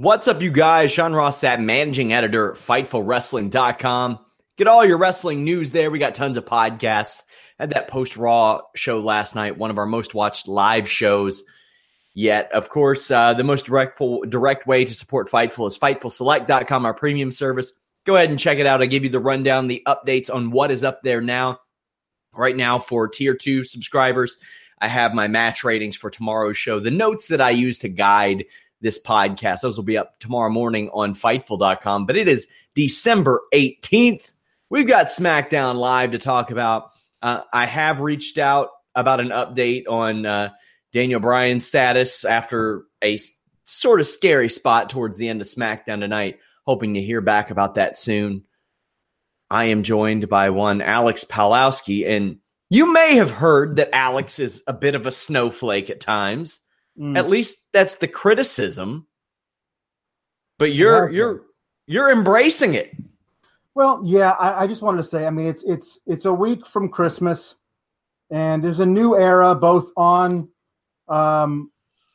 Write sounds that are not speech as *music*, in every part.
What's up, you guys? Sean Ross Sapp managing editor, FightfulWrestling.com. Get all your wrestling news there. We got tons of podcasts. Had that post Raw show last night, one of our most watched live shows yet. Of course, uh, the most direct, direct way to support Fightful is FightfulSelect.com, our premium service. Go ahead and check it out. I give you the rundown, the updates on what is up there now. Right now, for tier two subscribers, I have my match ratings for tomorrow's show, the notes that I use to guide this podcast. Those will be up tomorrow morning on Fightful.com. But it is December 18th. We've got SmackDown Live to talk about. Uh, I have reached out about an update on uh, Daniel Bryan's status after a sort of scary spot towards the end of SmackDown tonight. Hoping to hear back about that soon. I am joined by one Alex Palowski, and you may have heard that Alex is a bit of a snowflake at times. Mm. At least that's the criticism. But you're you're you're embracing it. Well, yeah, I, I, just wanted to say, I mean, it's it's it's a week from Christmas, and there's a new era both on um,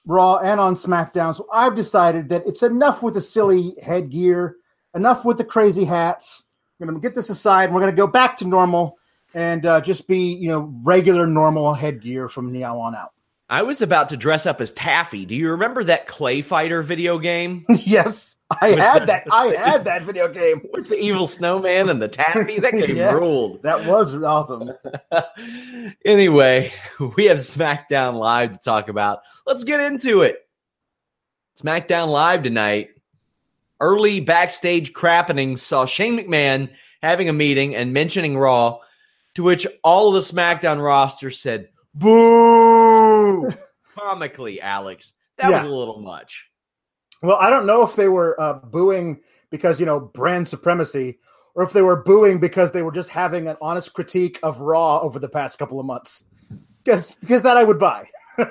Raw and on SmackDown. So I've decided that it's enough with the silly headgear, enough with the crazy hats. We're gonna get this aside. And we're gonna go back to normal and uh, just be, you know, regular normal headgear from now on out. I was about to dress up as Taffy. Do you remember that Clay Fighter video game? *laughs* yes, I had that. I *laughs* had that video game with the evil snowman and the Taffy. That game *laughs* yeah, ruled. That was awesome. anyway, we have SmackDown Live to talk about. Let's get into it. SmackDown Live tonight. Early backstage crappenings saw Shane McMahon having a meeting and mentioning Raw, to which all of the SmackDown roster said, Boo! *laughs* Comically, Alex. That yeah. was a little much. Well, I don't know if they were uh, booing because, you know, brand supremacy or if they were booing because they were just having an honest critique of Raw over the past couple of months. Because that I would buy. *laughs*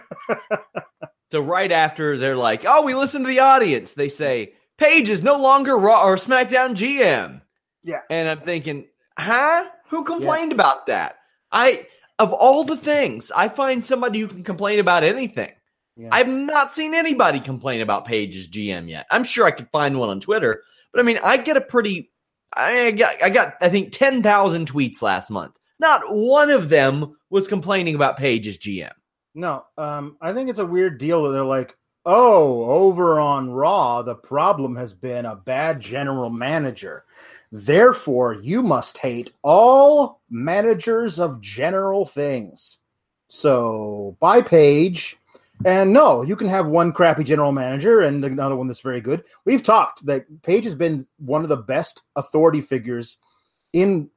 so right after they're like, "Oh, we listen to the audience," they say, "Paige is no longer Raw or SmackDown GM." Yeah, and I'm thinking, huh? Who complained yeah. about that? I of all the things, I find somebody who can complain about anything. Yeah. I've not seen anybody complain about Paige's GM yet. I'm sure I could find one on Twitter, but I mean, I get a pretty, I got, I got, I think ten thousand tweets last month. Not one of them was complaining about Paige's GM. No, um, I think it's a weird deal that they're like, oh, over on Raw, the problem has been a bad general manager. Therefore, you must hate all managers of general things. So, by Paige, and no, you can have one crappy general manager and another one that's very good. We've talked that Paige has been one of the best authority figures in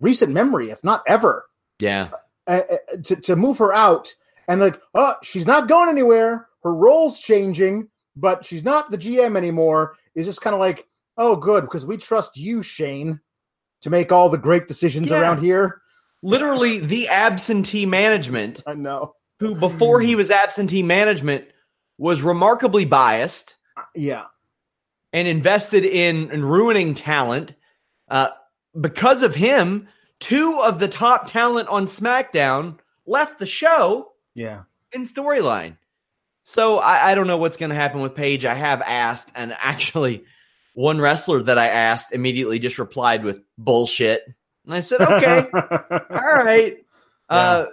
recent memory, if not ever. Yeah. Uh, uh, to, to move her out and like, oh, she's not going anywhere. Her role's changing, but she's not the GM anymore. Is just kind of like, Oh, good, because we trust you, Shane, to make all the great decisions yeah. around here. Literally, the absentee management. I know. Who, before he was absentee management, was remarkably biased Yeah. and invested in, in ruining talent. Uh, because of him, two of the top talent on SmackDown left the show Yeah. in storyline. So I, I don't know what's going to happen with Paige. I have asked, and *laughs* actually, one wrestler that I asked immediately just replied with bullshit, and I said, "Okay, *laughs* all right." Uh,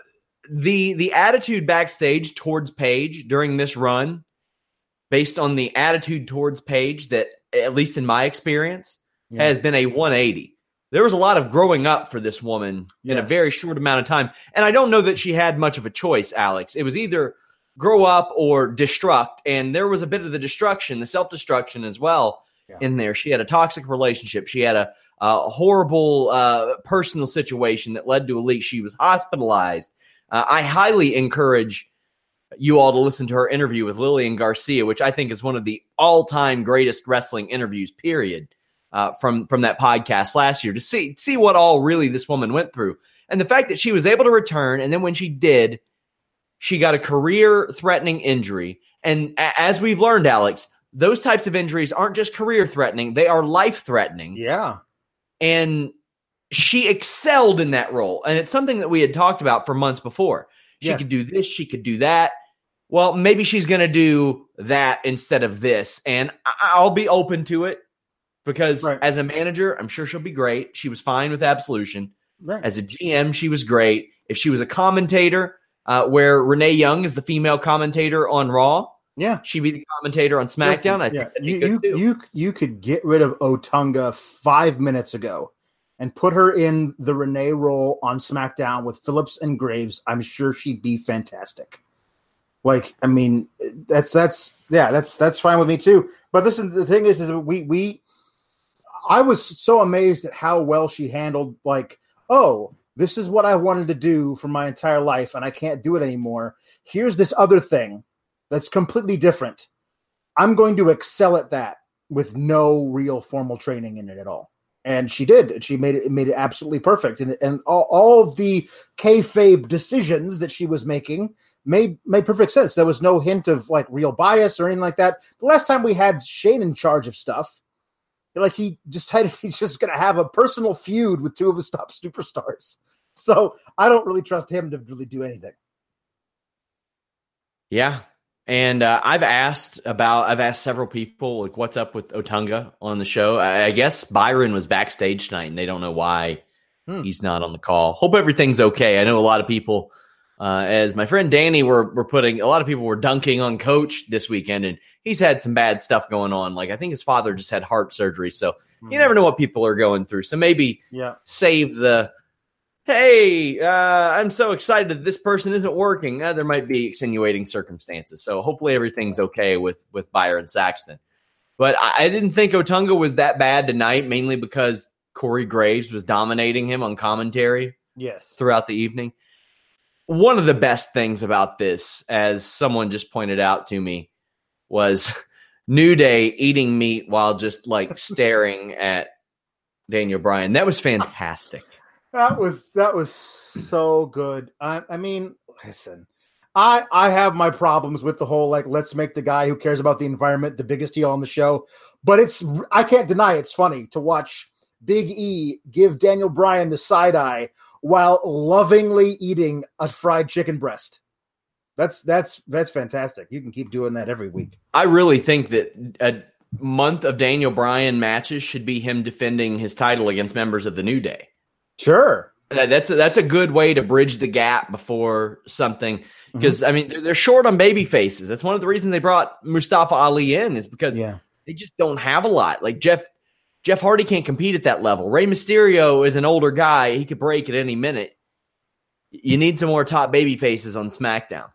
the the attitude backstage towards Paige during this run, based on the attitude towards Paige, that at least in my experience Yeah. has been a 180. There was a lot of growing up for this woman in a very short amount of time. And I don't know that she had much of a choice, Alex. It was either grow up or destruct. And there was a bit of the destruction, the self destruction as well Yeah. in there. She had a toxic relationship. She had a, a horrible uh, personal situation that led to a leak. She was hospitalized. Uh, I highly encourage you all to listen to her interview with Lillian Garcia, which I think is one of the all-time greatest wrestling interviews. Period. Uh, from from that podcast last year to see see what all really this woman went through, and the fact that she was able to return, and then when she did, she got a career-threatening injury. And as we've learned, Alex, those types of injuries aren't just career-threatening; they are life-threatening Yeah. and she excelled in that role. And it's something that we had talked about for months before. She could do this, she could do that. Well, maybe she's going to do that instead of this. And I'll be open to it because Right. as a manager, I'm sure she'll be great. She was fine with Absolution. Right. As a GM, she was great. If she was a commentator, uh, where Renee Young is the female commentator on Raw, yeah. she'd be the commentator on SmackDown. I think yeah. that'd be you, good you, too. you you could get rid of Otunga five minutes ago and put her in the Renee role on SmackDown with Phillips and Graves. I'm sure she'd be fantastic. Like, I mean, that's that's yeah, that's that's fine with me too. But listen, the thing is, is we we I was so amazed at how well she handled like, oh, this is what I wanted to do for my entire life, and I can't do it anymore. Here's this other thing that's completely different. I'm going to excel at that with no real formal training in it at all. And she did. She made it, made it absolutely perfect. And and all, all of the kayfabe decisions that she was making made made perfect sense. There was no hint of like real bias or anything like that. The last time we had Shane in charge of stuff, like he decided *laughs* he's just going to have a personal feud with two of his top superstars. So I don't really trust him to really do anything. Yeah. And uh, I've asked about, I've asked several people, like, what's up with Otunga on the show? I, I guess Byron was backstage tonight and they don't know why Hmm. he's not on the call. Hope everything's okay. I know a lot of people, uh, as my friend Danny were, were putting, a lot of people were dunking on Coach this weekend and he's had some bad stuff going on. Like, I think his father just had heart surgery. So you never know what people are going through. So maybe Yeah. save the hey uh, i'm so excited that this person isn't working. Uh, there might be extenuating circumstances so hopefully everything's okay with with byron saxton. But I, I didn't think otunga was that bad tonight mainly because corey graves was dominating him on commentary Yes. throughout the evening. One of the best things about this as someone just pointed out to me was *laughs* new day eating meat while just like staring at daniel bryan. That was fantastic That was that was so good. I, I mean, listen, I I have my problems with the whole like let's make the guy who cares about the environment the biggest heel on the show, but it's I can't deny it's funny to watch Big E give Daniel Bryan the side eye while lovingly eating a fried chicken breast. That's that's that's fantastic. You can keep doing that every week. I really think that a month of Daniel Bryan matches should be him defending his title against members of the New Day. Sure. That's a, that's a good way to bridge the gap before something because I mean they're, they're short on baby faces. That's one of the reasons they brought Mustafa Ali in is because Yeah. they just don't have a lot. Like Jeff Jeff Hardy can't compete at that level. Rey Mysterio is an older guy; he could break at any minute. You need some more top baby faces on SmackDown.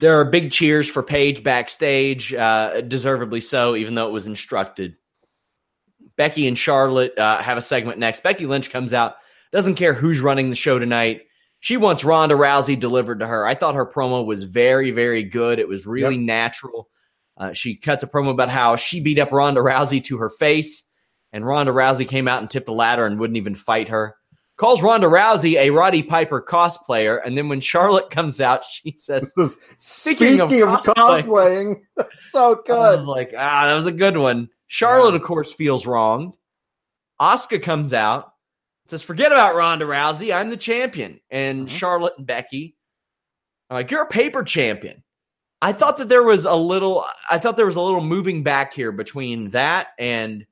There are big cheers for Paige backstage, uh, deservedly so, even though it was instructed. Becky and Charlotte uh, have a segment next. Becky Lynch comes out, doesn't care who's running the show tonight. She wants Ronda Rousey delivered to her. I thought her promo was very, very good. It was really natural. Uh, she cuts a promo about how she beat up Ronda Rousey to her face, and Ronda Rousey came out and tipped a ladder and wouldn't even fight her. calls Ronda Rousey a Roddy Piper cosplayer, and then when Charlotte *laughs* comes out, she says, "Speaking, of, of cosplaying, *laughs* so good." I was like, ah, that was a good one. Charlotte, yeah. of course, feels wronged. Asuka comes out, says, "Forget about Ronda Rousey. I'm the champion." And mm-hmm. Charlotte and Becky are like, "You're a paper champion." I thought that there was a little. I thought there was a little moving back here between that and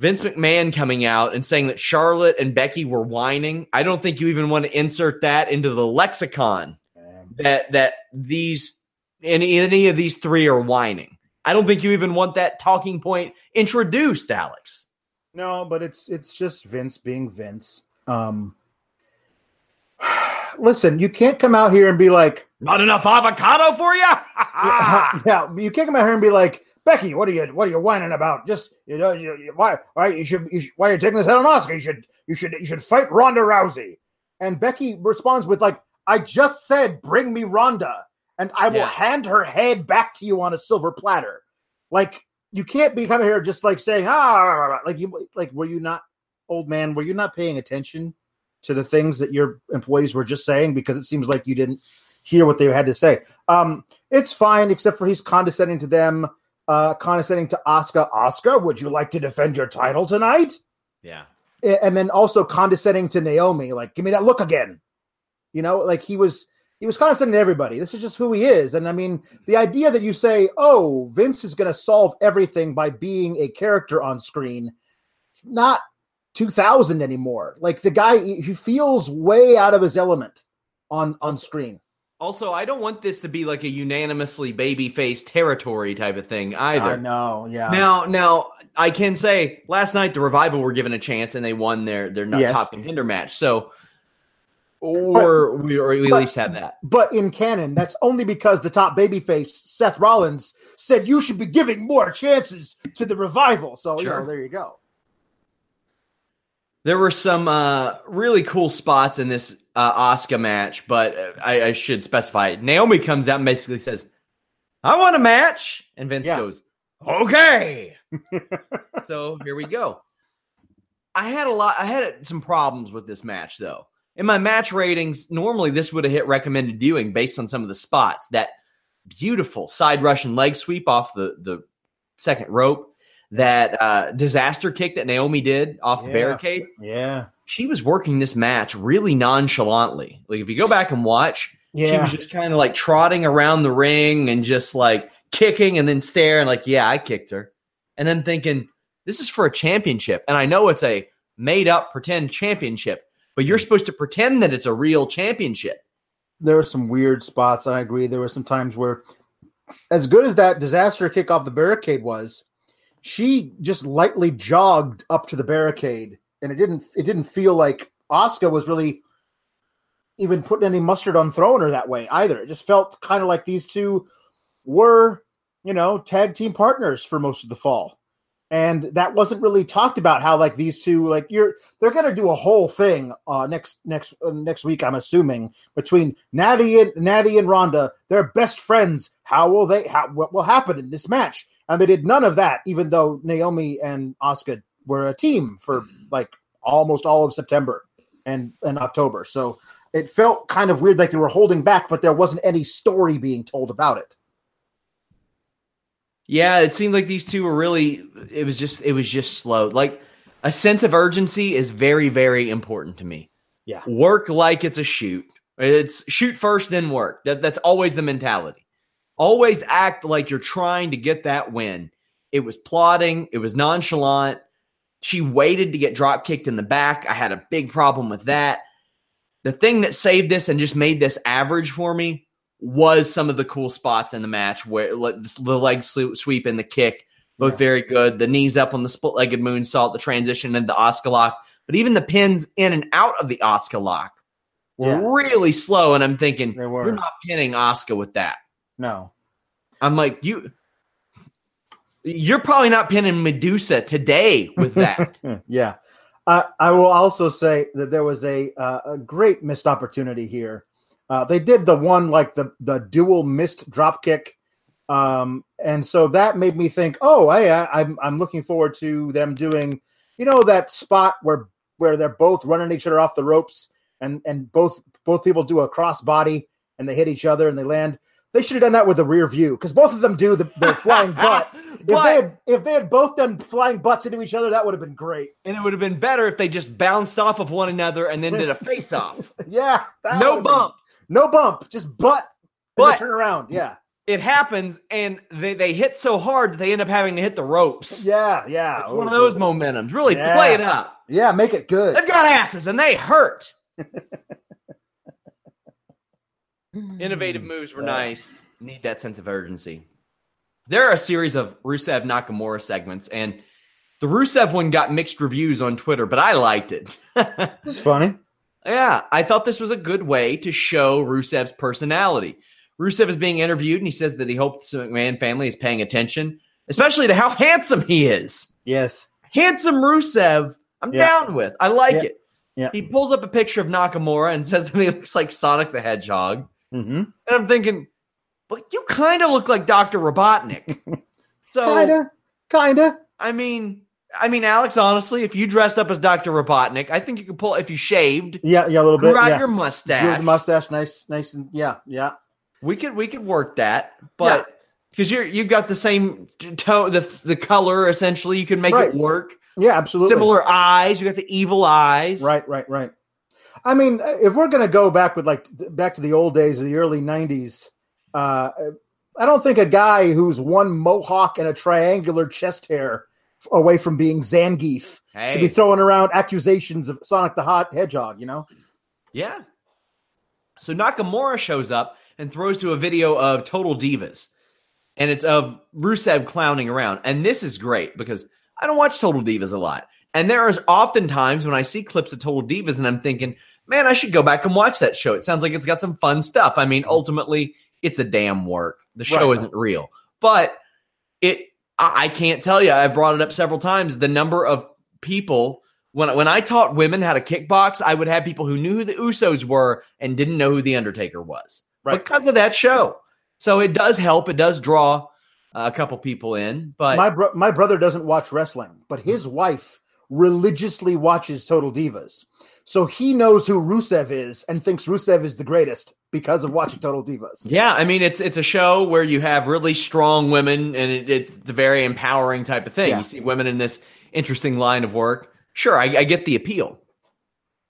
Vince McMahon coming out and saying that Charlotte and Becky were whining. I don't think you even want to insert that into the lexicon that that these any any of these three are whining. I don't think you even want that talking point introduced, Alex. No, but it's it's just Vince being Vince. Um *sighs* listen, you can't come out here and be like, "Not enough avocado for you." *laughs* yeah, yeah, you can't come out here and be like, Becky, what are you what are you whining about? Just you know, you, you, why why you should, you should why are you taking this out on Asuka? You should you should you should fight Ronda Rousey. And Becky responds with like, I just said, bring me Ronda, and I will yeah. hand her head back to you on a silver platter. Like you can't be coming here just like saying ah like you like were you not old man were you not paying attention to the things that your employees were just saying because it seems like you didn't hear what they had to say. Um, it's fine except for he's condescending to them uh, condescending to Asuka. Asuka, would you like to defend your title tonight? Yeah. And then also condescending to Naomi, like, give me that look again. You know, like he was he was condescending to everybody. This is just who he is. And I mean, the idea that you say, oh, Vince is going to solve everything by being a character on screen, it's not 2000 anymore. Like the guy, he feels way out of his element on on screen. Also, I don't want this to be like a unanimously babyface territory type of thing either. No, yeah. Now, now I can say last night the revival were given a chance and they won their their yes. top contender match. So, or but, we or we at least had that. But in canon, that's only because the top babyface Seth Rollins said you should be giving more chances to the revival. So sure. you know, there you go. There were some uh, really cool spots in this uh, Asuka match, but I, I, should specify. Naomi comes out and basically says, "I want a match," and Vince yeah. goes, "Okay." *laughs* so here we go. I had a lot. I had some problems with this match, though. In my match ratings, normally this would have hit recommended viewing based on some of the spots. That beautiful side Russian leg sweep off the the second rope that uh, disaster kick that Naomi did off the barricade. Yeah. She was working this match really nonchalantly. Like if you go back and watch, yeah. she was just kind of like trotting around the ring and just like kicking and then staring like, yeah, I kicked her. And then thinking, this is for a championship. And I know it's a made up pretend championship, but you're supposed to pretend that it's a real championship. There were some weird spots. I agree. There were some times where, as good as that disaster kick off the barricade was, she just lightly jogged up to the barricade, and it didn't it didn't feel like Asuka was really even putting any mustard on throwing her that way either. It just felt kind of like these two were, you know, tag team partners for most of the fall. And that wasn't really talked about how like these two like you're they're going to do a whole thing uh next next uh, next week I'm assuming between Natty and Natty and rhonda they're best friends how will they how what will happen in this match and they did none of that, even though Naomi and Asuka were a team for like almost all of September and, and October. So it felt kind of weird like they were holding back, but there wasn't any story being told about it. Yeah, it seemed like these two were really it was just it was just slow. Like a sense of urgency is very, very important to me. Yeah. Work like it's a shoot. It's shoot first, then work. That that's always the mentality. Always act like you're trying to get that win. It was plotting, it was nonchalant. She waited to get drop kicked in the back. I had a big problem with that. The thing that saved this and just made this average for me was some of the cool spots in the match where the leg sweep and the kick, both very good. The knees up on the split legged moonsault, the transition into the Asuka lock, but even the pins in and out of the Asuka lock were yeah. really slow. And I'm thinking, you're not pinning Asuka with that. No. I'm like, you you're probably not pinning Madusa today with that. *laughs* yeah. Uh, I will also say that there was a uh, a great missed opportunity here. Uh, they did the one like the the dual missed drop kick, um, and so that made me think, oh, hey, I, I'm I'm looking forward to them doing, you know, that spot where where they're both running each other off the ropes, and and both both people do a cross body and they hit each other and they land. They should have done that with the rear view because both of them do the, the flying *laughs* butt. If But- they had if they had both done flying butts into each other, that would have been great. And it would have been better if they just bounced off of one another and then did a face off. *laughs* Yeah, no would've been- bump. No bump, just butt. and But- turn around. Yeah, It happens and they, they hit so hard that they end up having to hit the ropes. yeah, yeah. It's one of those oh, momentums. Really Yeah. play it up. Yeah, make it good. They've got asses and they hurt. *laughs* Innovative moves were Yeah. nice. Need that sense of urgency. There are a series of Rusev Nakamura segments, and the Rusev one got mixed reviews on Twitter, but I liked it. *laughs* It's funny. Yeah, I thought this was a good way to show Rusev's personality. Rusev is being interviewed, and he says that he hopes the McMahon family is paying attention, especially to how *laughs* handsome he is. Yes. Handsome Rusev, I'm Yeah. down with. I like Yeah. it. Yeah. He pulls up a picture of Nakamura and says that he looks like Sonic the Hedgehog. Mm-hmm. And I'm thinking, but you kind of look like Dr. Robotnik. *laughs* so Kinda, kinda. I mean, I mean, Alex, honestly, if you dressed up as Dr. Robotnik, I think you could pull if you shaved, Yeah, yeah, a little bit. out yeah. your mustache. the mustache, nice, nice, and yeah, yeah. we could we could work that, but because you're you've got the same tone, the the color essentially, you can make Right. it work. Yeah, absolutely. Similar eyes, you got the evil eyes, Right, right, right. I mean, if we're gonna go back with like back to the old days of the early '90s, uh, I don't think a guy who's one mohawk and a triangular chest hair away from being Zangief should be throwing around accusations of Sonic the Hot Hedgehog. You know? yeah. So Nakamura shows up and throws to a video of Total Divas, and it's of Rusev clowning around, and this is great because I don't watch Total Divas a lot, and there is often times when I see clips of Total Divas, and I'm thinking, man, I should go back and watch that show. It sounds like it's got some fun stuff. I mean, ultimately, it's a damn work. The show Right. isn't real, but it. I, I can't tell you. I've brought it up several times. The number of people when when I taught women how to kickbox, I would have people who knew who the Usos were and didn't know who the Undertaker was Right. because of that show. So it does help. It does draw uh, a couple people in, but my bro- my brother doesn't watch wrestling, but his wife religiously watches Total Divas, so he knows who Rusev is and thinks Rusev is the greatest because of watching Total Divas. yeah, I mean it's it's a show where you have really strong women, and it, it's a very empowering type of thing. Yeah. You see women in this interesting line of work. Sure, I, I get the appeal.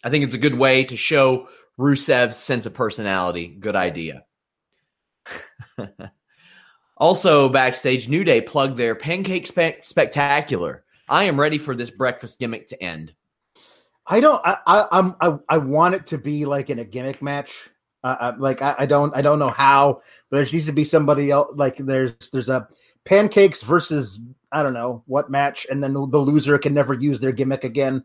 I think it's a good way to show Rusev's sense of personality. Good idea. *laughs* also, backstage, New Day plugged their pancake spe- spectacular. I am ready for this breakfast gimmick to end. I don't. I, I I'm. I, I want it to be like in a gimmick match. Uh, like I, I don't. I don't know how. But there needs to be somebody else. Like there's there's a pancakes versus I don't know what match, and then the, the loser can never use their gimmick again.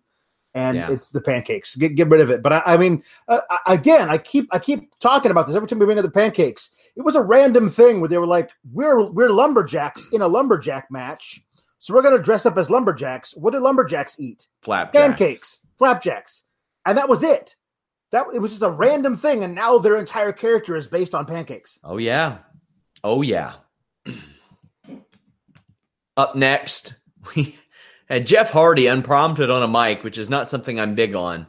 And Yeah. it's the pancakes. Get get rid of it. But I, I mean, uh, again, I keep I keep talking about this every time we bring up the pancakes. It was a random thing where they were like, "We're we're lumberjacks in a lumberjack match, so we're gonna dress up as lumberjacks." What do lumberjacks eat? Flapjack. pancakes, flapjacks, and that was it. That it was just a random thing, and now their entire character is based on pancakes. Oh yeah. Oh yeah. *clears throat* Up next, *laughs* we had Jeff Hardy unprompted on a mic, which is not something I'm big on.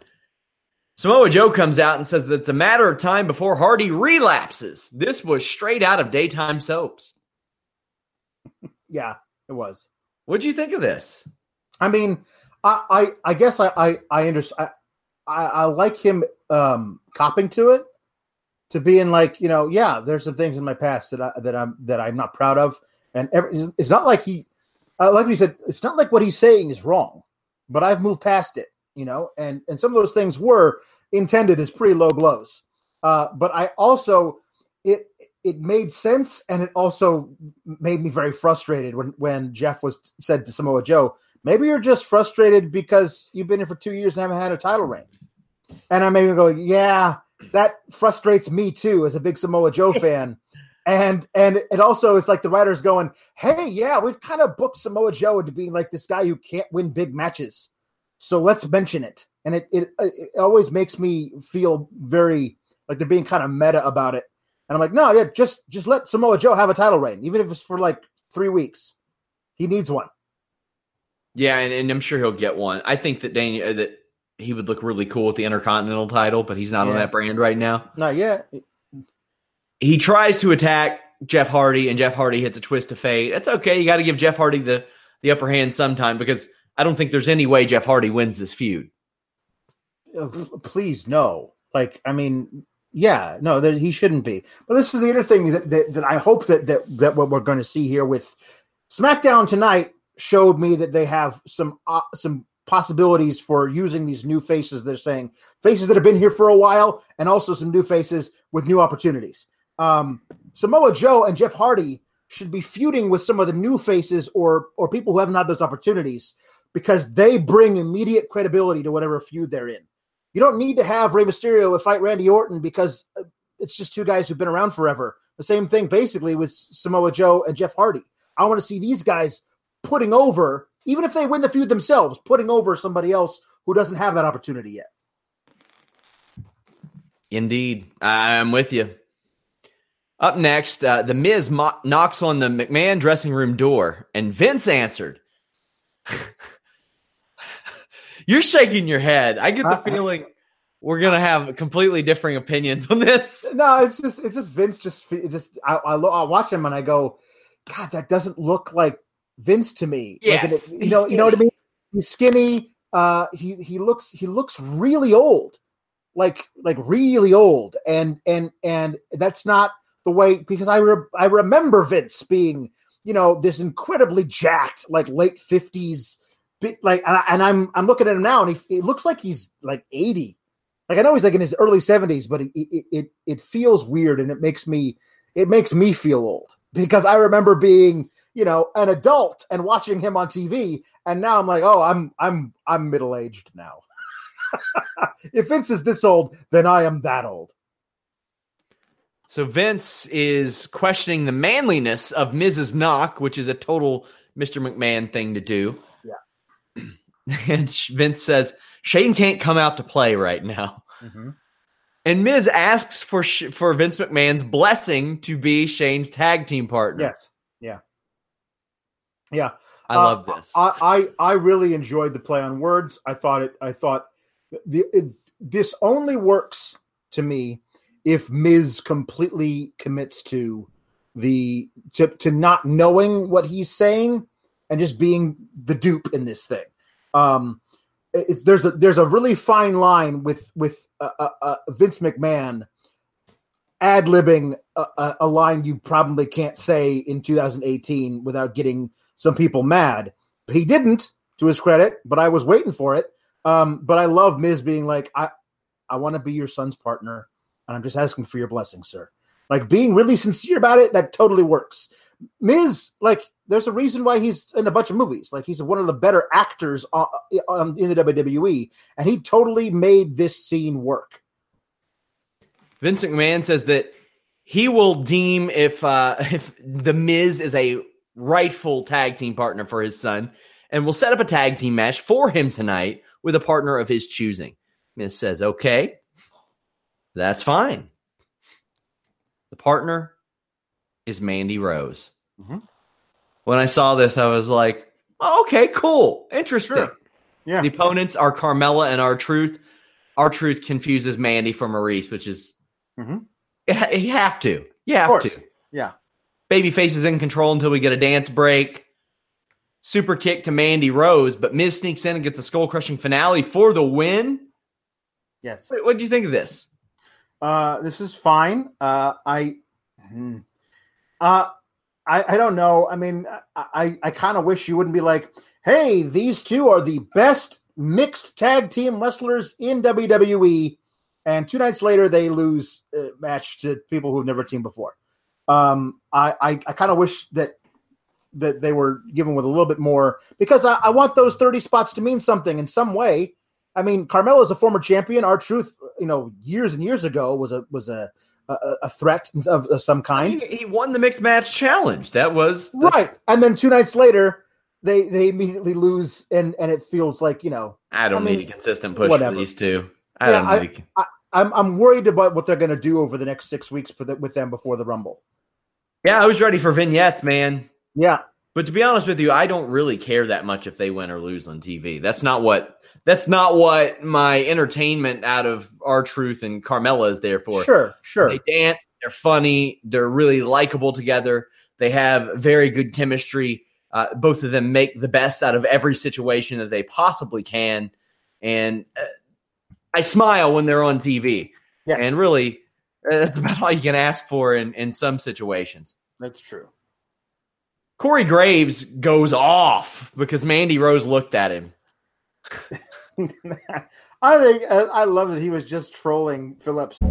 Samoa Joe comes out and says that it's a matter of time before Hardy relapses. This was straight out of daytime soaps. *laughs* Yeah, it was. What'd you think of this? I mean, I I, I guess I I I understand. I, I like him um copping to it, to being like you know yeah, there's some things in my past that I that I'm that I'm not proud of, and every, it's not like he uh, like we said, it's not like what he's saying is wrong, but I've moved past it, you know, and and some of those things were intended as pretty low blows. Uh, but I also it it made sense, and it also made me very frustrated when when Jeff was said to Samoa Joe, maybe you're just frustrated because you've been here for two years and haven't had a title reign. And I maybe go, yeah, that frustrates me too as a big Samoa Joe *laughs* fan. And and it also is like the writers going, hey, yeah, we've kind of booked Samoa Joe into being like this guy who can't win big matches. So let's mention it. And it it, it always makes me feel very like they're being kind of meta about it. And I'm like, no, yeah, just just let Samoa Joe have a title reign, even if it's for like three weeks. He needs one. Yeah, and, and I'm sure he'll get one. I think that Daniel uh, that he would look really cool with the Intercontinental title, but he's not on that brand right now. Not yet. He tries to attack Jeff Hardy, and Jeff Hardy hits a twist of fate. That's okay. You got to give Jeff Hardy the the upper hand sometime because I don't think there's any way Jeff Hardy wins this feud. Uh, please no like i mean yeah no that he shouldn't be but this is the other thing that, that, that i hope that, that that what we're going to see here with smackdown tonight showed me that they have some uh, some possibilities for using these new faces they're saying faces that have been here for a while and also some new faces with new opportunities um samoa joe and jeff hardy should be feuding with some of the new faces or or people who haven't had those opportunities because they bring immediate credibility to whatever feud they're in you don't need to have Rey Mysterio fight Randy Orton because uh, it's just two guys who've been around forever. The same thing basically with Samoa Joe and Jeff Hardy. I want to see these guys putting over, even if they win the feud themselves, putting over somebody else who doesn't have that opportunity yet. Indeed, I'm with you. Up next, uh, the Miz mo- knocks on the McMahon dressing room door, and Vince answered. *laughs* You're shaking your head. I get the Uh, feeling we're gonna have completely differing opinions on this. *laughs* No, it's just it's just Vince. Just it just I, I, I watch him and I go, God, that doesn't look like Vince to me. Yes, it- you know, you know what I mean. He's skinny. Uh, he he looks he looks really old, like like really old, and and and that's not the way because I re- I remember Vince being you know this incredibly jacked like late fifties. Like and, I, and I'm I'm looking at him now and he, he looks like he's like 80 like I know he's like in his early seventies, but it, it it it feels weird and it makes me it makes me feel old because I remember being you know an adult and watching him on TV, and now I'm like, oh, I'm I'm I'm middle aged now. *laughs* if Vince is this old, then I am that old. So Vince is questioning the manliness of Mrs. Knock, which is a total Mr. McMahon thing to do. Yeah. *clears throat* and Vince says Shane can't come out to play right now. Mm-hmm. And Miz asks for for Vince McMahon's blessing to be Shane's tag team partner. Yes, yeah. I Uh, love this. I, I I really enjoyed the play on words. I thought it. I thought the it, this only works to me if Miz completely commits to the to to not knowing what he's saying and just being the dupe in this thing. Um, it, there's a there's a really fine line with with uh, uh, uh, Vince McMahon ad libbing a, a line you probably can't say in 2018 without getting some people mad. He didn't, to his credit, but I was waiting for it. Um, but I love Miz being like, I, I want to be your son's partner, and I'm just asking for your blessing, sir. Like being really sincere about it, that totally works. Miz, like, there's a reason why he's in a bunch of movies. Like, he's one of the better actors uh, um, in the WWE, and he totally made this scene work. Vince McMahon says that he will deem if uh, *laughs* if the Miz is a rightful tag team partner for his son, and will set up a tag team match for him tonight with a partner of his choosing. Miz says, "Okay, that's fine." The partner is Mandy Rose. Mhm. When I saw this, I was like, oh, "Okay, cool, interesting." Sure. Yeah. The opponents are Carmella and R-Truth. Our Truth confuses Mandy for Maryse, which is Mhm. you have to. You Of have course. to. Yeah. Babyface is in control until we get a dance break. Super kick to Mandy Rose, but Miz sneaks in and gets a skull crushing finale for the win. Yes. What do you think of this? Uh, this is fine. Uh, I, hmm. uh, I, I don't know. I mean, I, I, I kind of wish you wouldn't be like, hey, these two are the best mixed tag team wrestlers in WWE, and two nights later they lose a match to people who've never teamed before. Um, I, I, I kind of wish that that they were given with a little bit more because I, I want those 30 spots to mean something in some way. I mean, Carmella is a former champion. R-Truth, you know, years and years ago was a was a a, a threat of, of some kind, He, he won the mixed match challenge. That was that's- right? And then two nights later, they they immediately lose, and and it feels like you know I don't I mean, need a consistent push whatever. for these two. I Yeah, don't I- need. a- I'm I'm worried about what they're going to do over the next six weeks for the, with them before the Rumble. Yeah, I was ready for vignettes, man. Yeah, But to be honest with you, I don't really care that much if they win or lose on TV. That's not what that's not what my entertainment out of R-Truth and Carmella is there for. Sure, sure. They dance, they're funny, they're really likable together. They have very good chemistry. Uh, both of them make the best out of every situation that they possibly can. And uh, I smile when they're on TV. Yes. And really, *laughs* that's about all you can ask for in, in some situations. That's true. Corey Graves goes off because Mandy Rose looked at him. *laughs* I think uh, I love that he was just trolling Phillips.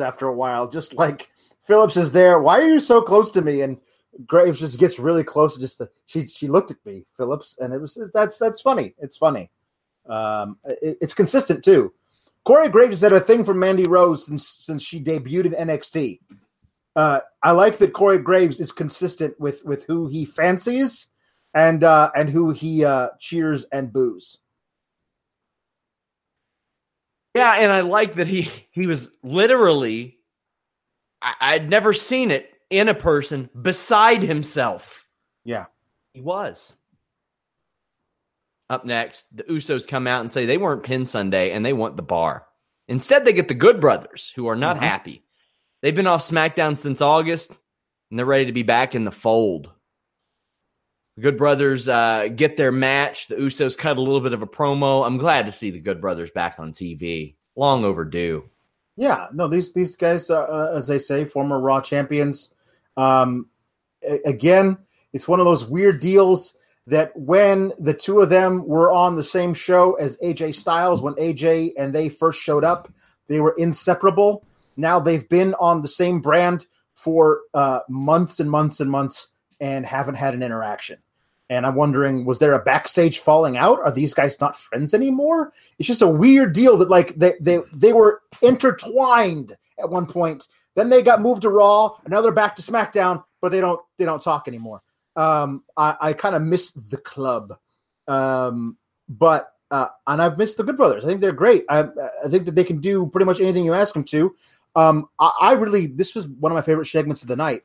After a while, just like Phillips is there. Why are you so close to me? And Graves just gets really close. Just to, she she looked at me, Phillips, and it was that's that's funny. It's funny. Um, it, it's consistent too. Corey Graves has had a thing for Mandy Rose since since she debuted in NXT. Uh, I like that Corey Graves is consistent with with who he fancies and uh, and who he uh, cheers and boos. Yeah, and I like that he he was literally I, I'd never seen it in a person beside himself. Yeah. He was. Up next, the Usos come out and say they weren't pinned Sunday and they want the bar. Instead, they get the Good Brothers, who are not Mhm. happy. They've been off SmackDown since August, and they're ready to be back in the fold. Good Brothers uh, get their match. The Usos cut a little bit of a promo. I'm glad to see the Good Brothers back on TV. Long overdue. Yeah, no, these these guys, uh, as they say, former Raw champions. Um, a- again, it's one of those weird deals that when the two of them were on the same show as AJ Styles, when AJ and they first showed up, they were inseparable. Now they've been on the same brand for uh, months and months and months and haven't had an interaction. And I'm wondering, was there a backstage falling out? Are these guys not friends anymore? It's just a weird deal that like they they they were intertwined at one point. Then they got moved to Raw, now they're back to SmackDown, but they don't they don't talk anymore. Um, I, I kind of miss the club, um, but uh, and I've missed the Good Brothers. I think they're great. I I think that they can do pretty much anything you ask them to. Um, I, I really this was one of my favorite segments of the night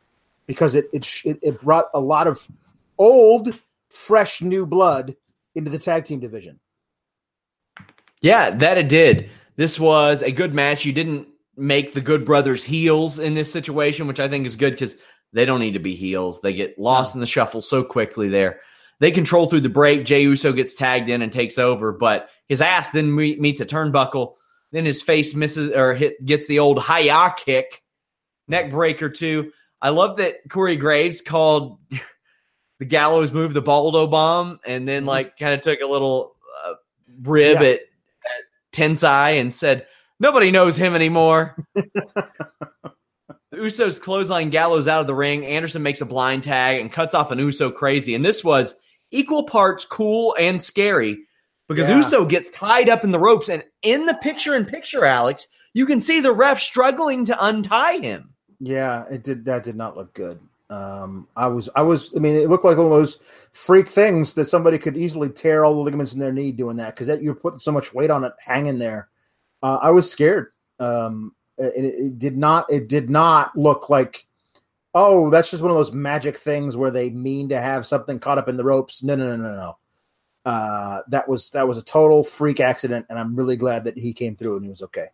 because it it it, it brought a lot of old, fresh, new blood into the tag team division. Yeah, that it did. This was a good match. You didn't make the Good Brothers heels in this situation, which I think is good because they don't need to be heels. They get lost in the shuffle so quickly there. They control through the break. Jey Uso gets tagged in and takes over, but his ass then meet, meets a turnbuckle. Then his face misses or hit gets the old hiya kick, neck breaker too. I love that Corey Graves called the gallows move the Baldo bomb, and then like kind of took a little uh, rib Yeah. at, at Tensai and said nobody knows him anymore. *laughs* the Usos clothesline Gallows out of the ring. Anderson makes a blind tag and cuts off an Uso crazy, and this was equal parts cool and scary because Yeah. Uso gets tied up in the ropes, and in the picture in picture, Alex, you can see the ref struggling to untie him. Yeah, it did. That did not look good. Um, I was, I was. I mean, it looked like one of those freak things that somebody could easily tear all the ligaments in their knee doing that because that you're putting so much weight on it hanging there. Uh, I was scared. Um, it, it did not. It did not look like. Oh, that's just one of those magic things where they mean to have something caught up in the ropes. No, no, no, no, no. Uh, that was that was a total freak accident, and I'm really glad that he came through and he was okay.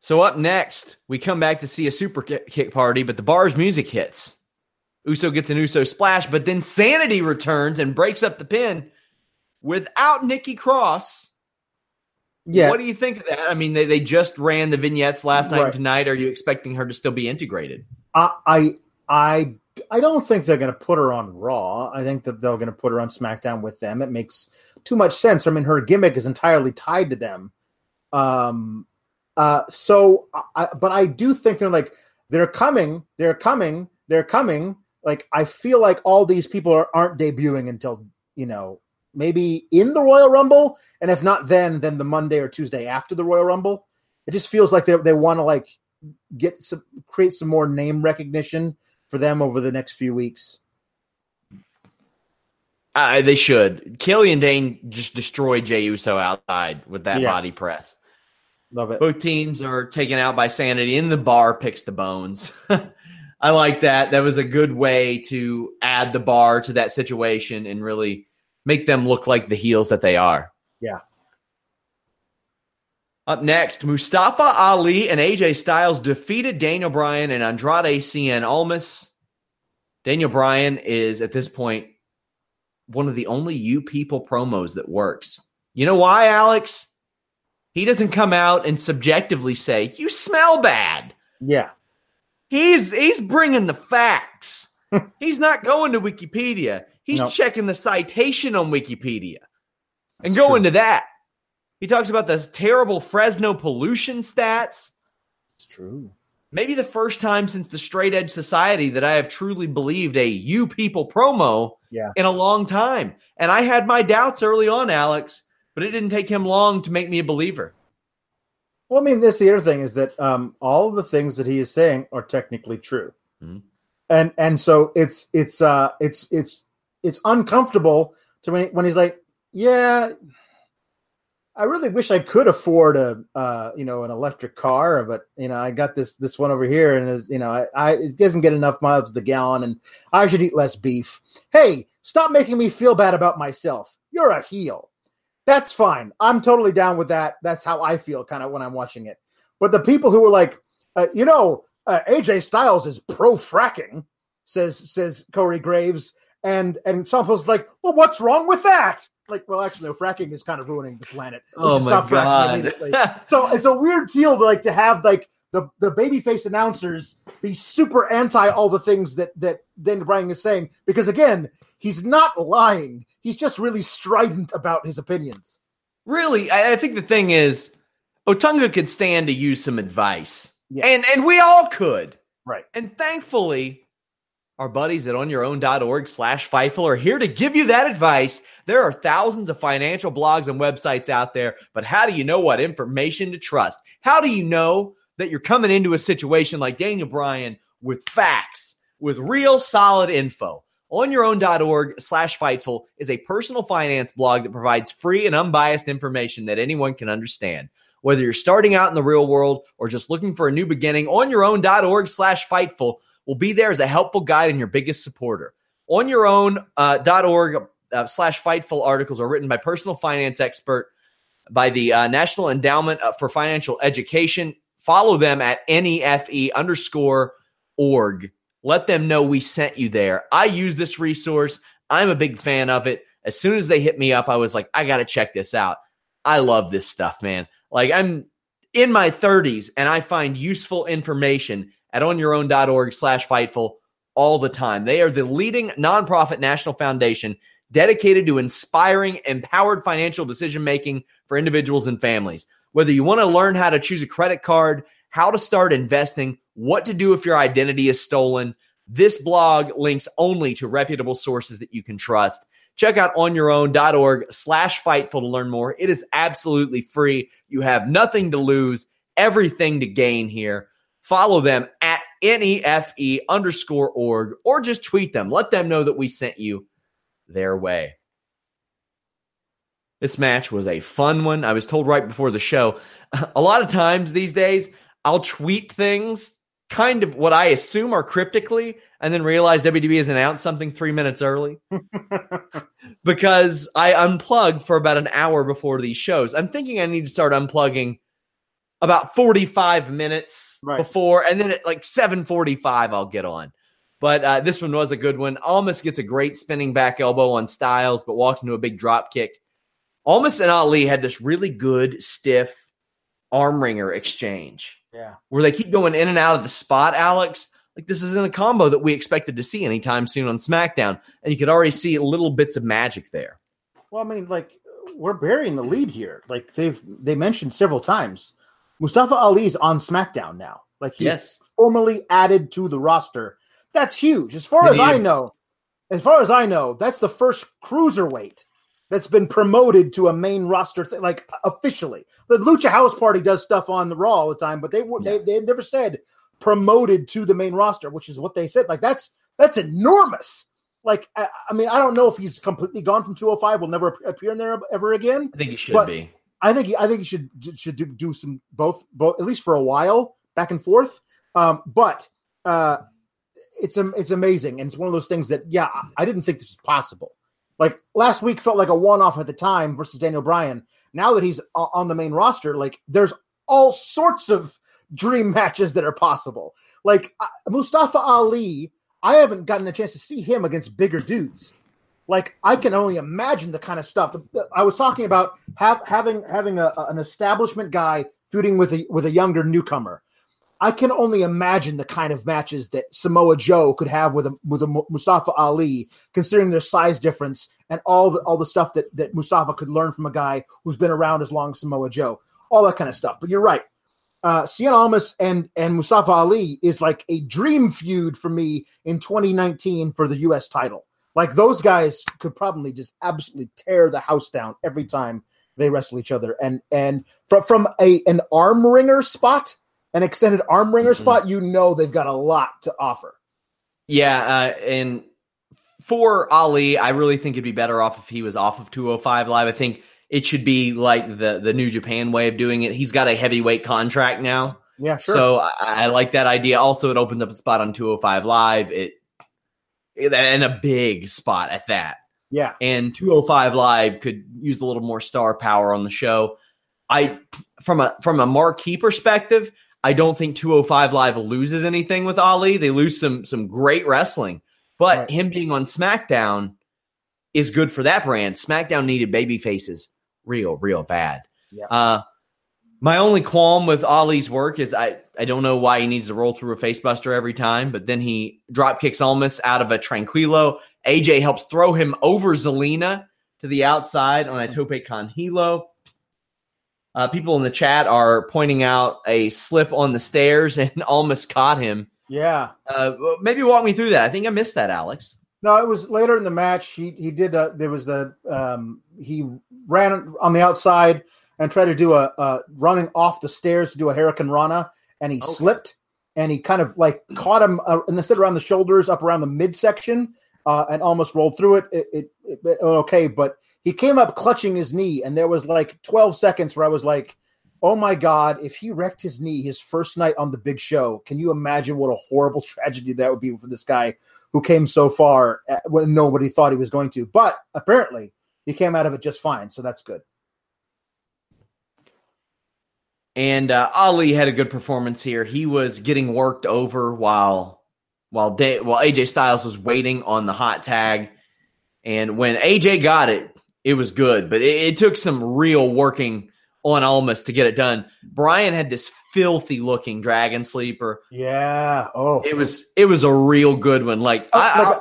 So up next, we come back to see a super kick party, but the bar's music hits. Uso gets an Uso splash, but then Sanity returns and breaks up the pin. without Nikki Cross. Yeah. What do you think of that? I mean, they, they just ran the vignettes last night Right. and tonight. Are you expecting her to still be integrated? I I I I don't think they're going to put her on Raw. I think that they're going to put her on SmackDown with them. It makes too much sense. I mean, her gimmick is entirely tied to them. Um. Uh. So, I, but I do think they're like they're coming. They're coming. They're coming. Like I feel like all these people are, aren't debuting until you know maybe in the Royal Rumble, and if not then, then the Monday or Tuesday after the Royal Rumble. It just feels like they they want to like get some create some more name recognition for them over the next few weeks. Uh, they should. Killian Dain just destroyed Jey Uso outside with that Yeah. body press. Love it. Both teams are taken out by Sanity, and the bar picks the bones. *laughs* I like that. That was a good way to add the bar to that situation and really make them look like the heels that they are. Yeah. Up next, Mustafa Ali and AJ Styles defeated Daniel Bryan and Andrade Cien Almas. Daniel Bryan is at this point one of the only you people promos that works. You know why, Alex? He doesn't come out and subjectively say, "You smell bad." Yeah. He's he's bringing the facts. *laughs* he's not going to Wikipedia. He's No. checking the citation on Wikipedia and That's going true. to that. He talks about those terrible Fresno pollution stats. It's true. Maybe the first time since the Straight Edge Society that I have truly believed a you people promo Yeah. in a long time. And I had my doubts early on, Alex, but it didn't take him long to make me a believer. Well, I mean, this the other thing is that um, all of the things that he is saying are technically true, Mhm. and and so it's it's uh it's it's it's uncomfortable to when when he's like, yeah, I really wish I could afford a uh you know an electric car, but you know I got this this one over here, and is you know I, I it doesn't get enough miles to the gallon, and I should eat less beef. Hey, stop making me feel bad about myself. You're a heel. That's fine. I'm totally down with that. That's how I feel kind of when I'm watching it. But the people who were like, uh, you know, uh, AJ Styles is pro fracking, says says Corey Graves, and and some folks like, well, what's wrong with that? Like, well, actually, no, fracking is kind of ruining the planet. We Oh my God. *laughs* so it's a weird deal to like to have like the the babyface announcers be super anti all the things that that Daniel Bryan is saying because again, he's not lying. He's just really strident about his opinions. Really, I, I think the thing is, Otunga could stand to use some advice, Yeah. and and we all could, Right. And thankfully, our buddies at onyourown.org slash Fightful are here to give you that advice. There are thousands of financial blogs and websites out there, but how do you know what information to trust? How do you know that you're coming into a situation like Daniel Bryan with facts, with real solid info? OnYourOwn.org slash Fightful is a personal finance blog that provides free and unbiased information that anyone can understand. Whether you're starting out in the real world or just looking for a new beginning, OnYourOwn.org slash Fightful will be there as a helpful guide and your biggest supporter. OnYourOwn.org uh, slash Fightful articles are written by personal finance expert by the uh, National Endowment uh, for Financial Education. Follow them at NEFE underscore org. Let them know we sent you there. I use this resource. I'm a big fan of it. As soon as they hit me up, I was like, I got to check this out. I love this stuff, man. Like, I'm in my 30s and I find useful information at onyourown.org slash fightful all the time. They are the leading nonprofit national foundation dedicated to inspiring empowered financial decision making for individuals and families. Whether you want to learn how to choose a credit card, how to start investing, what to do if your identity is stolen, this blog links only to reputable sources that you can trust. Check out onyourown.org slash fightful to learn more. It is absolutely free. You have nothing to lose, everything to gain here. Follow them at NEFE underscore org or just tweet them. Let them know that we sent you their way. This match was a fun one. I was told right before the show. *laughs* A lot of times these days, I'll tweet things kind of what I assume are cryptically and then realize WWE has announced something three minutes early *laughs* because I unplug for about an hour before these shows. I'm thinking I need to start unplugging about 45 minutes Right. before, and then at like 7:45 I'll get on. But uh, this one was a good one. Almost gets a great spinning back elbow on Styles, but walks into a big drop kick Almas and Ali had this really good, stiff arm wringer exchange Yeah. where they keep going in and out of the spot, Alex. Like this isn't a combo that we expected to see anytime soon on SmackDown. And you could already see little bits of magic there. Well, I mean, like we're burying the lead here. Like they've they mentioned several times, Mustafa Ali's on SmackDown now. Like he's Yes. formally added to the roster. That's huge. As far as I know, as far as I know, that's the first cruiserweight that's been promoted to a main roster thing, like officially. The Lucha House Party does stuff on the Raw all the time, but they would Yeah. they they've never said promoted to the main roster, which is what they said. Like that's that's enormous. Like I, I mean, I don't know if he's completely gone from 205, will never appear in there ever again. I think he should be. I think he, I think he should should do, do some both both at least for a while back and forth. Um, but uh, it's it's amazing, and it's one of those things that yeah, I- I didn't think this was possible. Like last week felt like a one off at the time versus Daniel Bryan. Now that he's on the main roster, like there's all sorts of dream *laughs* matches that are possible. Like uh, Mustafa Ali, I haven't gotten a chance to see him against bigger dudes like I can only imagine the kind of stuff I was talking about have, having having a, an establishment guy feuding with a with a younger newcomer. I can only imagine the kind of matches that Samoa Joe could have with a with a Mustafa Ali, considering their size difference and all the all the stuff that that Mustafa could learn from a guy who's been around as long as Samoa Joe, all that kind of stuff. But you're right. Uh, Cien Almas and and Mustafa Ali is like a dream feud for me in 2019 for the U.S. title. Like those guys could probably just absolutely tear the house down every time they wrestle each other. And and from from a an arm ringer spot, an extended arm ringer Mhm. spot, you know they've got a lot to offer. Yeah, uh, and for Ali, I really think it'd be better off if he was off of 205 Live. I think it should be like the the New Japan way of doing it. He's got a heavyweight contract now, Yeah, sure. so I, I like that idea. Also, it opens up a spot on 205 Live. It, it and a big spot at that. yeah, and 205 live could use a little more star power on the show i from a from a marquee perspective i don't think 205 live loses anything with ali they lose some some great wrestling but Right. him being on smackdown is good for that brand smackdown needed baby faces real real bad Yeah. uh my only qualm with Ali's work is I, I don't know why he needs to roll through a facebuster every time, but then he drop kicks Almas out of a tranquilo. AJ helps throw him over Zelina to the outside on a tope con hilo. Uh, people in the chat are pointing out a slip on the stairs *laughs* and almost caught him. yeah. Uh, maybe walk me through that. I think I missed that, Alex. No, it was later in the match. He he did. Uh, there was the um, he ran on the outside and tried to do a, a running off the stairs to do a hurricanrana, and he Okay. slipped and he kind of like caught him uh, instead around the shoulders, up around the midsection, uh, and almost rolled through it. It, it, it, it okay, but he came up clutching his knee, and there was like twelve seconds where I was like. Oh my God! If he wrecked his knee his first night on the Big Show, can you imagine what a horrible *laughs* tragedy that would be for this guy who came so far uh, when nobody thought he was going to. But apparently, he came out of it just fine, so that's good. And uh, Ali had a good performance here. He was getting worked over while while while AJ Styles was waiting on the hot tag. And when AJ got it, it was good, but it, it took some real working on Almas to get it done. Bryan had this filthy looking dragon sleeper. Yeah. Oh, It was it was a real good one. Like Oh, I, like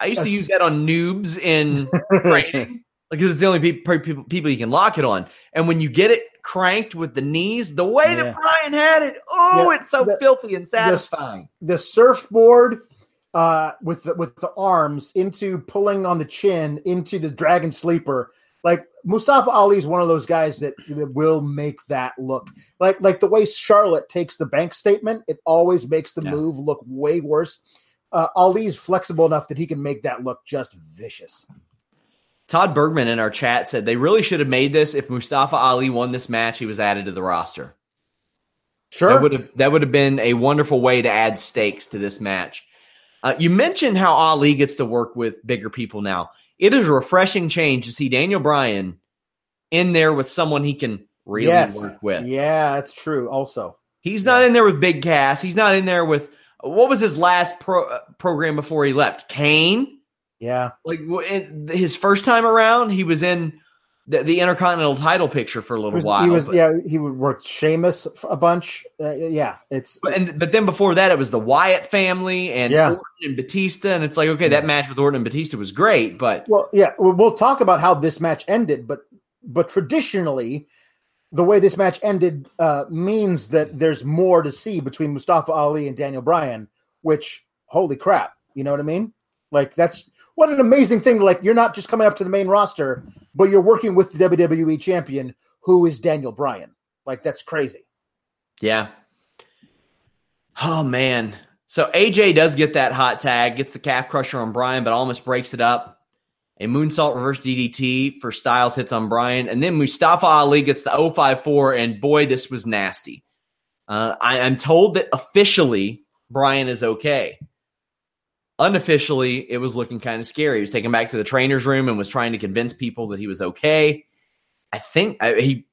I, I used to use that on noobs in *laughs* training. Like, 'cause it's the only people, people people you can lock it on. And when you get it cranked with the knees, the way Yeah. that Bryan had it, oh, Yeah, it's so the- filthy and satisfying. the surfboard uh, with the, with the arms into pulling on the chin into the dragon sleeper. Like Mustafa Ali is one of those guys that, that will make that look like like the way Charlotte takes the bank statement. It always makes the Yeah. move look way worse. Uh, Ali's flexible enough that he can make that look just vicious. Todd Bergman in our chat said they really should have made this if Mustafa Ali won this match. He was added to the roster. Sure. That would have that would have been a wonderful way to add stakes to this match. Uh, you mentioned how Ali gets to work with bigger people now. It is a refreshing change to see Daniel Bryan in there with someone he can really yes. work with. Yeah, that's true. Also, He's not in there with Big Cass. He's not in there with what was his last pro, uh, program before he left? Kane. yeah, Like his first time around, he was in the, the Intercontinental title picture for a little was, while. he was but, yeah, he would work Sheamus a bunch. Uh, yeah, it's but, and, but then before that, it was the Wyatt family and Yeah. Orton and Batista. And it's like, okay, that match with Orton and Batista was great, but Well, yeah, we'll we'll talk about how this match ended, but but traditionally, the way this match ended uh, means that there's more to see between Mustafa Ali and Daniel Bryan. Which, holy crap, you know what I mean? Like that's what an amazing thing. Like you're not just coming up to the main roster, but you're working with the WWE champion, who is Daniel Bryan. Like that's crazy. Yeah. Oh man. So AJ does get that hot tag, gets the calf crusher on Bryan, but Almas breaks it up. A moonsault reverse DDT for Styles hits on Bryan, and then Mustafa Ali gets the 054, and boy, this was nasty. Uh, I am told that officially Bryan is okay. Unofficially, it was looking kind of scary. He was taken back to the trainer's room and was trying to convince people that he was okay. I think I, he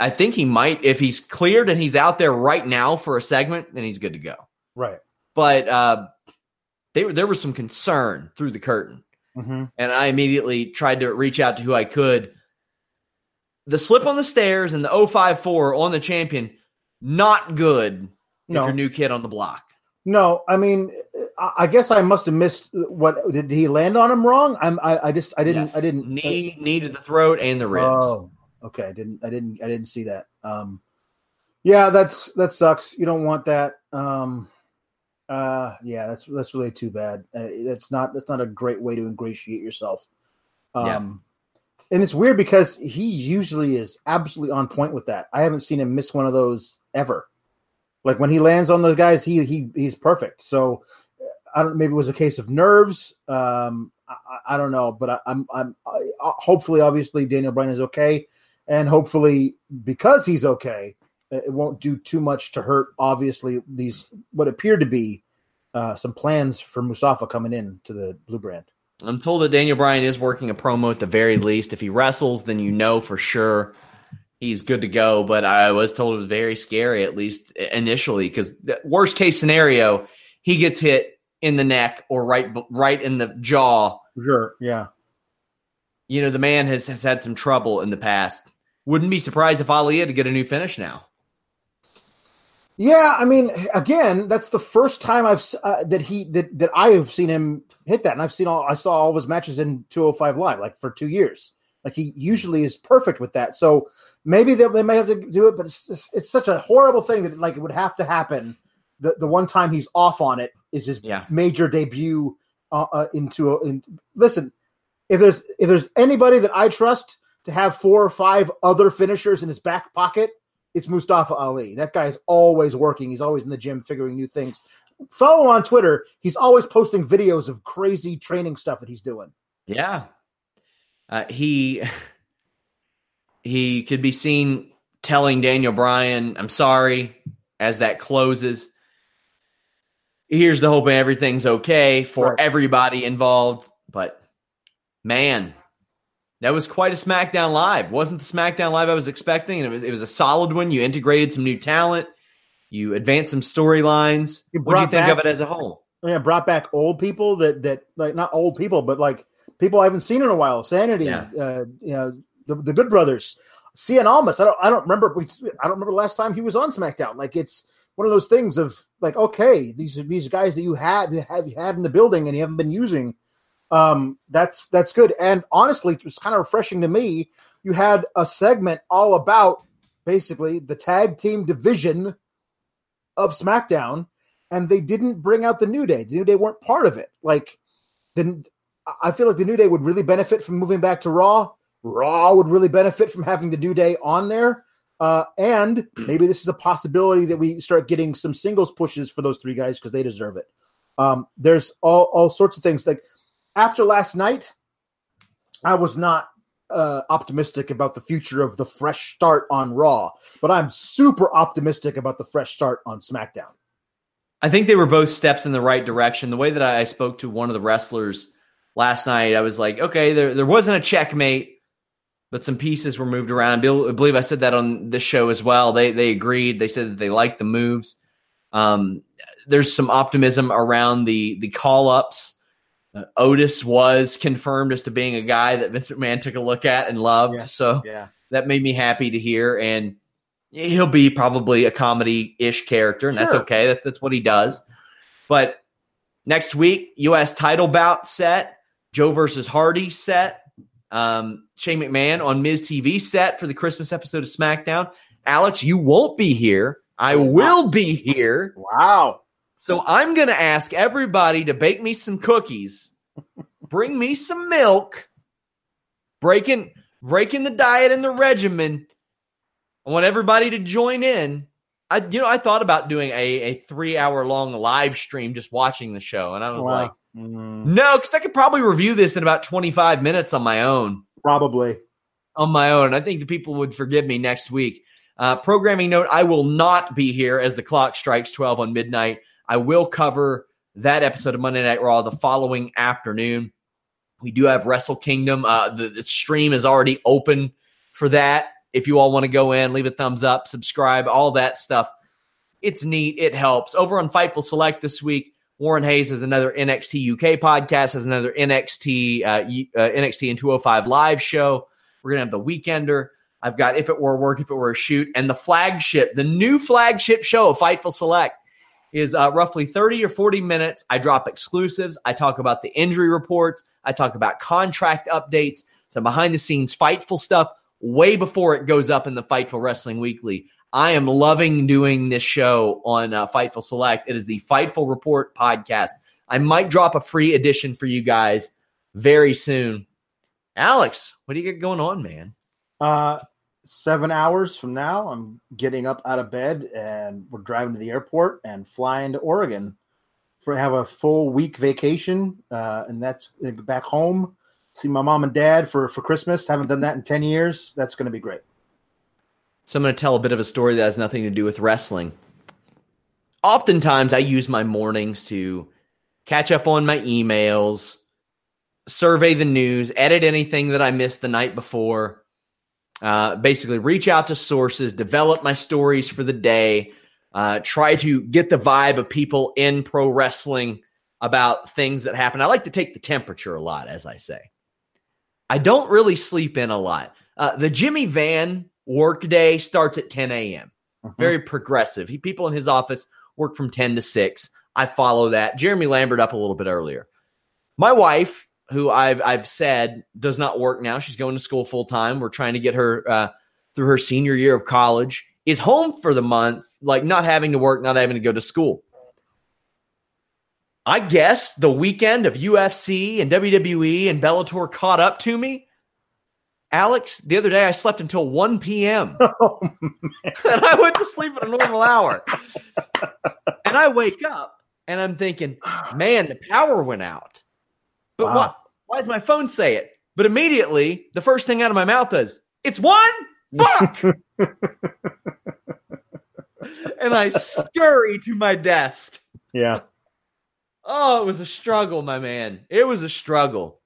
I think he might, if he's cleared and he's out there right now for a segment, then he's good to go. Right. But uh, they, there was some concern through the curtain, hmm and I immediately tried to reach out to who I could. The slip on the stairs and the 054 on the champion, not good No. if you're new kid on the block. No, I mean, I I guess I must have missed what did he land on him wrong? I'm I, I just I didn't Yes. I didn't knee, knee to the throat and the ribs. Oh, okay. I didn't I didn't I didn't see that. Um, yeah, that's that sucks. You don't want that. Um, uh, yeah, that's that's really too bad. Uh, that's not that's not a great way to ingratiate yourself. Um, Yeah. and it's weird because he usually is absolutely on point with that. I haven't seen him miss one of those ever. Like when he lands on those guys, he he he's perfect. So I don't. Maybe it was a case of nerves. Um, I, I don't know, but I, I'm I'm I, uh, hopefully, obviously, Daniel Bryan is okay, and hopefully, because he's okay, it it won't do too much to hurt. Obviously, these what appeared to be uh, some plans for Mustafa coming in to the Blue Brand. I'm told that Daniel Bryan is working a promo at the very least. If he wrestles, then you know for sure he's good to go. But I was told it was very scary, at least initially, because worst case scenario, he gets hit in the neck or right right in the jaw. Sure. Yeah. You know, the man has, has had some trouble in the past. Wouldn't be surprised if Ali had to get a new finish now. Yeah, I mean, again, that's the first time I've uh, that he that that I have seen him hit that, and I've seen all I saw all of his matches in 205 live, like for two years. Like he usually is perfect with that. So maybe they, they may have to do it, but it's just, it's such a horrible thing that like it would have to happen. The the one time he's off on it is his Yeah. major debut uh, uh, into a. In, listen, if there's if there's anybody that I trust to have four or five other finishers in his back pocket, it's Mustafa Ali. That guy is always working. He's always in the gym figuring new things. Follow him on Twitter. He's always posting videos of crazy training stuff that he's doing. Yeah. Uh, he he could be seen telling Daniel Bryan, "I'm sorry," as that closes. Here's the hope everything's okay for Right. everybody involved. But man, that was quite a SmackDown Live. Wasn't the SmackDown Live I was expecting? And it was, it was a solid one. You integrated some new talent. You advanced some storylines. What do you think back- of it as a whole? Yeah, brought back old people that that like not old people, but like people I haven't seen in a while. Sanity, Yeah. uh, you know, the, the Good Brothers, Cien Almas. I don't I don't remember. I don't remember the last time he was on SmackDown. Like it's one of those things of like, okay, these these guys that you have you have you had in the building and you haven't been using. Um, that's that's good. And honestly, it was kind of refreshing to me. You had a segment all about basically the tag team division of SmackDown, and they didn't bring out the New Day. The New Day weren't part of it. Like, didn't I feel like the New Day would really benefit from moving back to Raw? Raw would really benefit from having the New Day on there. Uh, and *clears throat* maybe this is a possibility that we start getting some singles pushes for those three guys because they deserve it. Um, there's all, all sorts of things. Like after last night, I was not uh, optimistic about the future of the fresh start on Raw, but I'm super optimistic about the fresh start on SmackDown. I think they were both steps in the right direction. The way that I spoke to one of the wrestlers last night, I was like, okay, there, there wasn't a checkmate, but some pieces were moved around. I believe I said that on this show as well. They they agreed. They said that they liked the moves. Um, there's some optimism around the the call ups. Uh, Otis was confirmed as to being a guy that Vince McMahon took a look at and loved. Yeah. So Yeah. that made me happy to hear. And he'll be probably a comedy ish character, and that's okay. That's, that's what he does. But next week, U.S. title bout set, Joe versus Hardy set, um, Shane McMahon on Miz TV set for the Christmas episode of SmackDown. Alex, you won't be here. I will be here. Wow. So I'm going to ask everybody to bake me some cookies, *laughs* bring me some milk, breaking breaking the diet and the regimen. I want everybody to join in. I you know I thought about doing a, a three hour long live stream just watching the show, and I was like, Mm, no, because I could probably review this in about 25 minutes on my own probably. on my own. I think the people would forgive me next week. Uh, programming note: I will not be here as the clock strikes twelve on midnight. I will cover that episode of Monday Night Raw the following afternoon. We do have Wrestle Kingdom. Uh, the, the stream is already open for that. If you all want to go in, leave a thumbs up, subscribe, all that stuff. It's neat. It helps. Over on Fightful Select this week, Warren Hayes has another NXT UK podcast, has another NXT uh, uh, NXT and 205 live show. We're gonna have the Weekender. I've got If It Were Work, If It Were a Shoot, and the flagship, the new flagship show Fightful Select is uh, roughly 30 or 40 minutes. I drop exclusives. I talk about the injury reports. I talk about contract updates, some behind the scenes Fightful stuff way before it goes up in the Fightful Wrestling Weekly. I am loving doing this show on uh, Fightful Select. It is the Fightful Report podcast. I might drop a free edition for you guys very soon. Alex, what do you got going on, man? Uh, seven hours from now, I'm getting up out of bed and we're driving to the airport and flying to Oregon for have a full week vacation. Uh, and that's uh, back home, see my mom and dad for for Christmas. Haven't done that in ten years. That's going to be great. So I'm going to tell a bit of a story that has nothing to do with wrestling. Oftentimes, I use my mornings to catch up on my emails, survey the news, edit anything that I missed the night before, uh, basically reach out to sources, develop my stories for the day, uh, try to get the vibe of people in pro wrestling about things that happen. I like to take the temperature a lot, as I say. I don't really sleep in a lot. Uh, the Jimmy Van workday starts at 10 a.m. Very progressive. He, people in his office work from 10 to 6. I follow that. Jeremy Lambert up a little bit earlier. My wife, who I've I've said does not work now, she's going to school full time. We're trying to get her uh, through her senior year of college. Is home for the month, like not having to work, not having to go to school. I guess the weekend of UFC and WWE and Bellator caught up to me. Alex, the other day I slept until 1 p.m. *laughs* Oh, and I went to sleep at a normal hour. And I wake up and I'm thinking, man, the power went out. But Wow. why, why does my phone say it? But immediately, the first thing out of my mouth is, it's one? Fuck! *laughs* and I scurry to my desk. yeah. Oh, it was a struggle, my man. It was a struggle.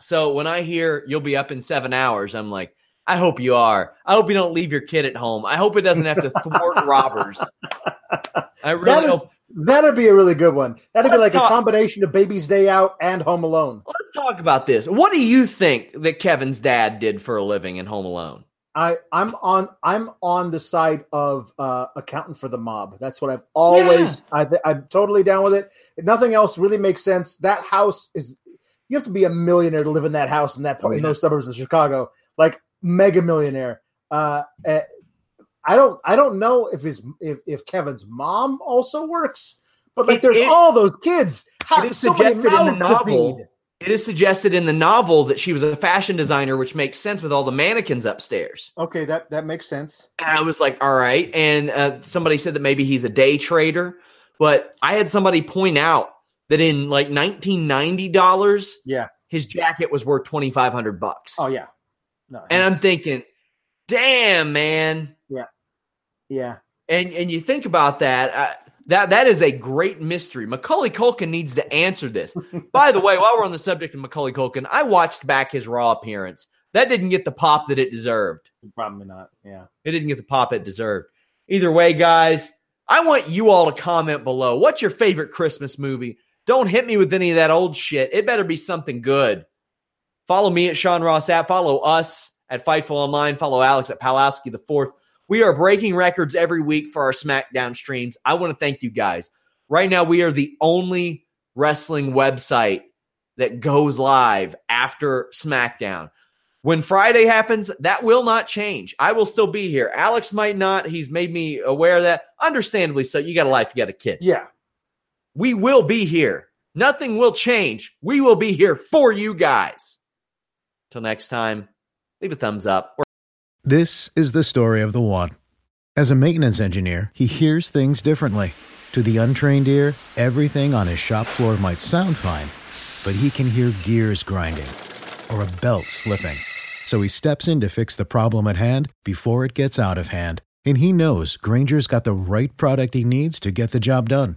So when I hear you'll be up in seven hours, I'm like, I hope you are. I hope you don't leave your kid at home. I hope it doesn't have to thwart *laughs* robbers. I really That'd, hope. that'd be a really good one. That'd be Let's like talk- a combination of Baby's Day Out and Home Alone. Let's talk about this. What do you think that Kevin's dad did for a living in Home Alone? I I'm on I'm on the side of uh, accountant for the mob. That's what I've always I th- I'm totally down with it. Nothing else really makes sense. That house is you have to be a millionaire to live in that house in that Oh, in yeah. those suburbs of Chicago, like mega millionaire. Uh, eh, I don't I don't know if his if, if Kevin's mom also works, but like It- there's it- all those kids. How, It is so suggested in the novel. It is suggested in the novel that she was a fashion designer, which makes sense with all the mannequins upstairs. Okay, that that makes sense. And I was like, all right. And uh, somebody said that maybe he's a day trader. But I had somebody point out that in like $1990, Yeah. his jacket was worth 2500 bucks. Oh yeah. No, and I'm thinking, damn, man. yeah. Yeah. And and you think about that, uh, that that is a great mystery. Macaulay Culkin needs to answer this. *laughs* By the way, while we're on the subject of Macaulay Culkin, I watched back his Raw appearance. That didn't get the pop that it deserved. Probably not. Yeah. It didn't get the pop it deserved. Either way, guys, I want you all to comment below. What's your favorite Christmas movie? Don't hit me with any of that old shit. It better be something good. Follow me at Sean Ross at. Follow us at Fightful Online. Follow Alex at Palowski the Fourth. We are breaking records every week for our SmackDown streams. I want to thank you guys. Right now, we are the only wrestling website that goes live after SmackDown. When Friday happens, that will not change. I will still be here. Alex might not. He's made me aware of that. Understandably so. You got a life, you got a kid. Yeah. We will be here. Nothing will change. We will be here for you guys. Till next time, leave a thumbs up. Or- This is the story of the one. As a maintenance engineer, he hears things differently. To the untrained ear, everything on his shop floor might sound fine, but he can hear gears grinding or a belt slipping. So he steps in to fix the problem at hand before it gets out of hand. And he knows Grainger's got the right product he needs to get the job done,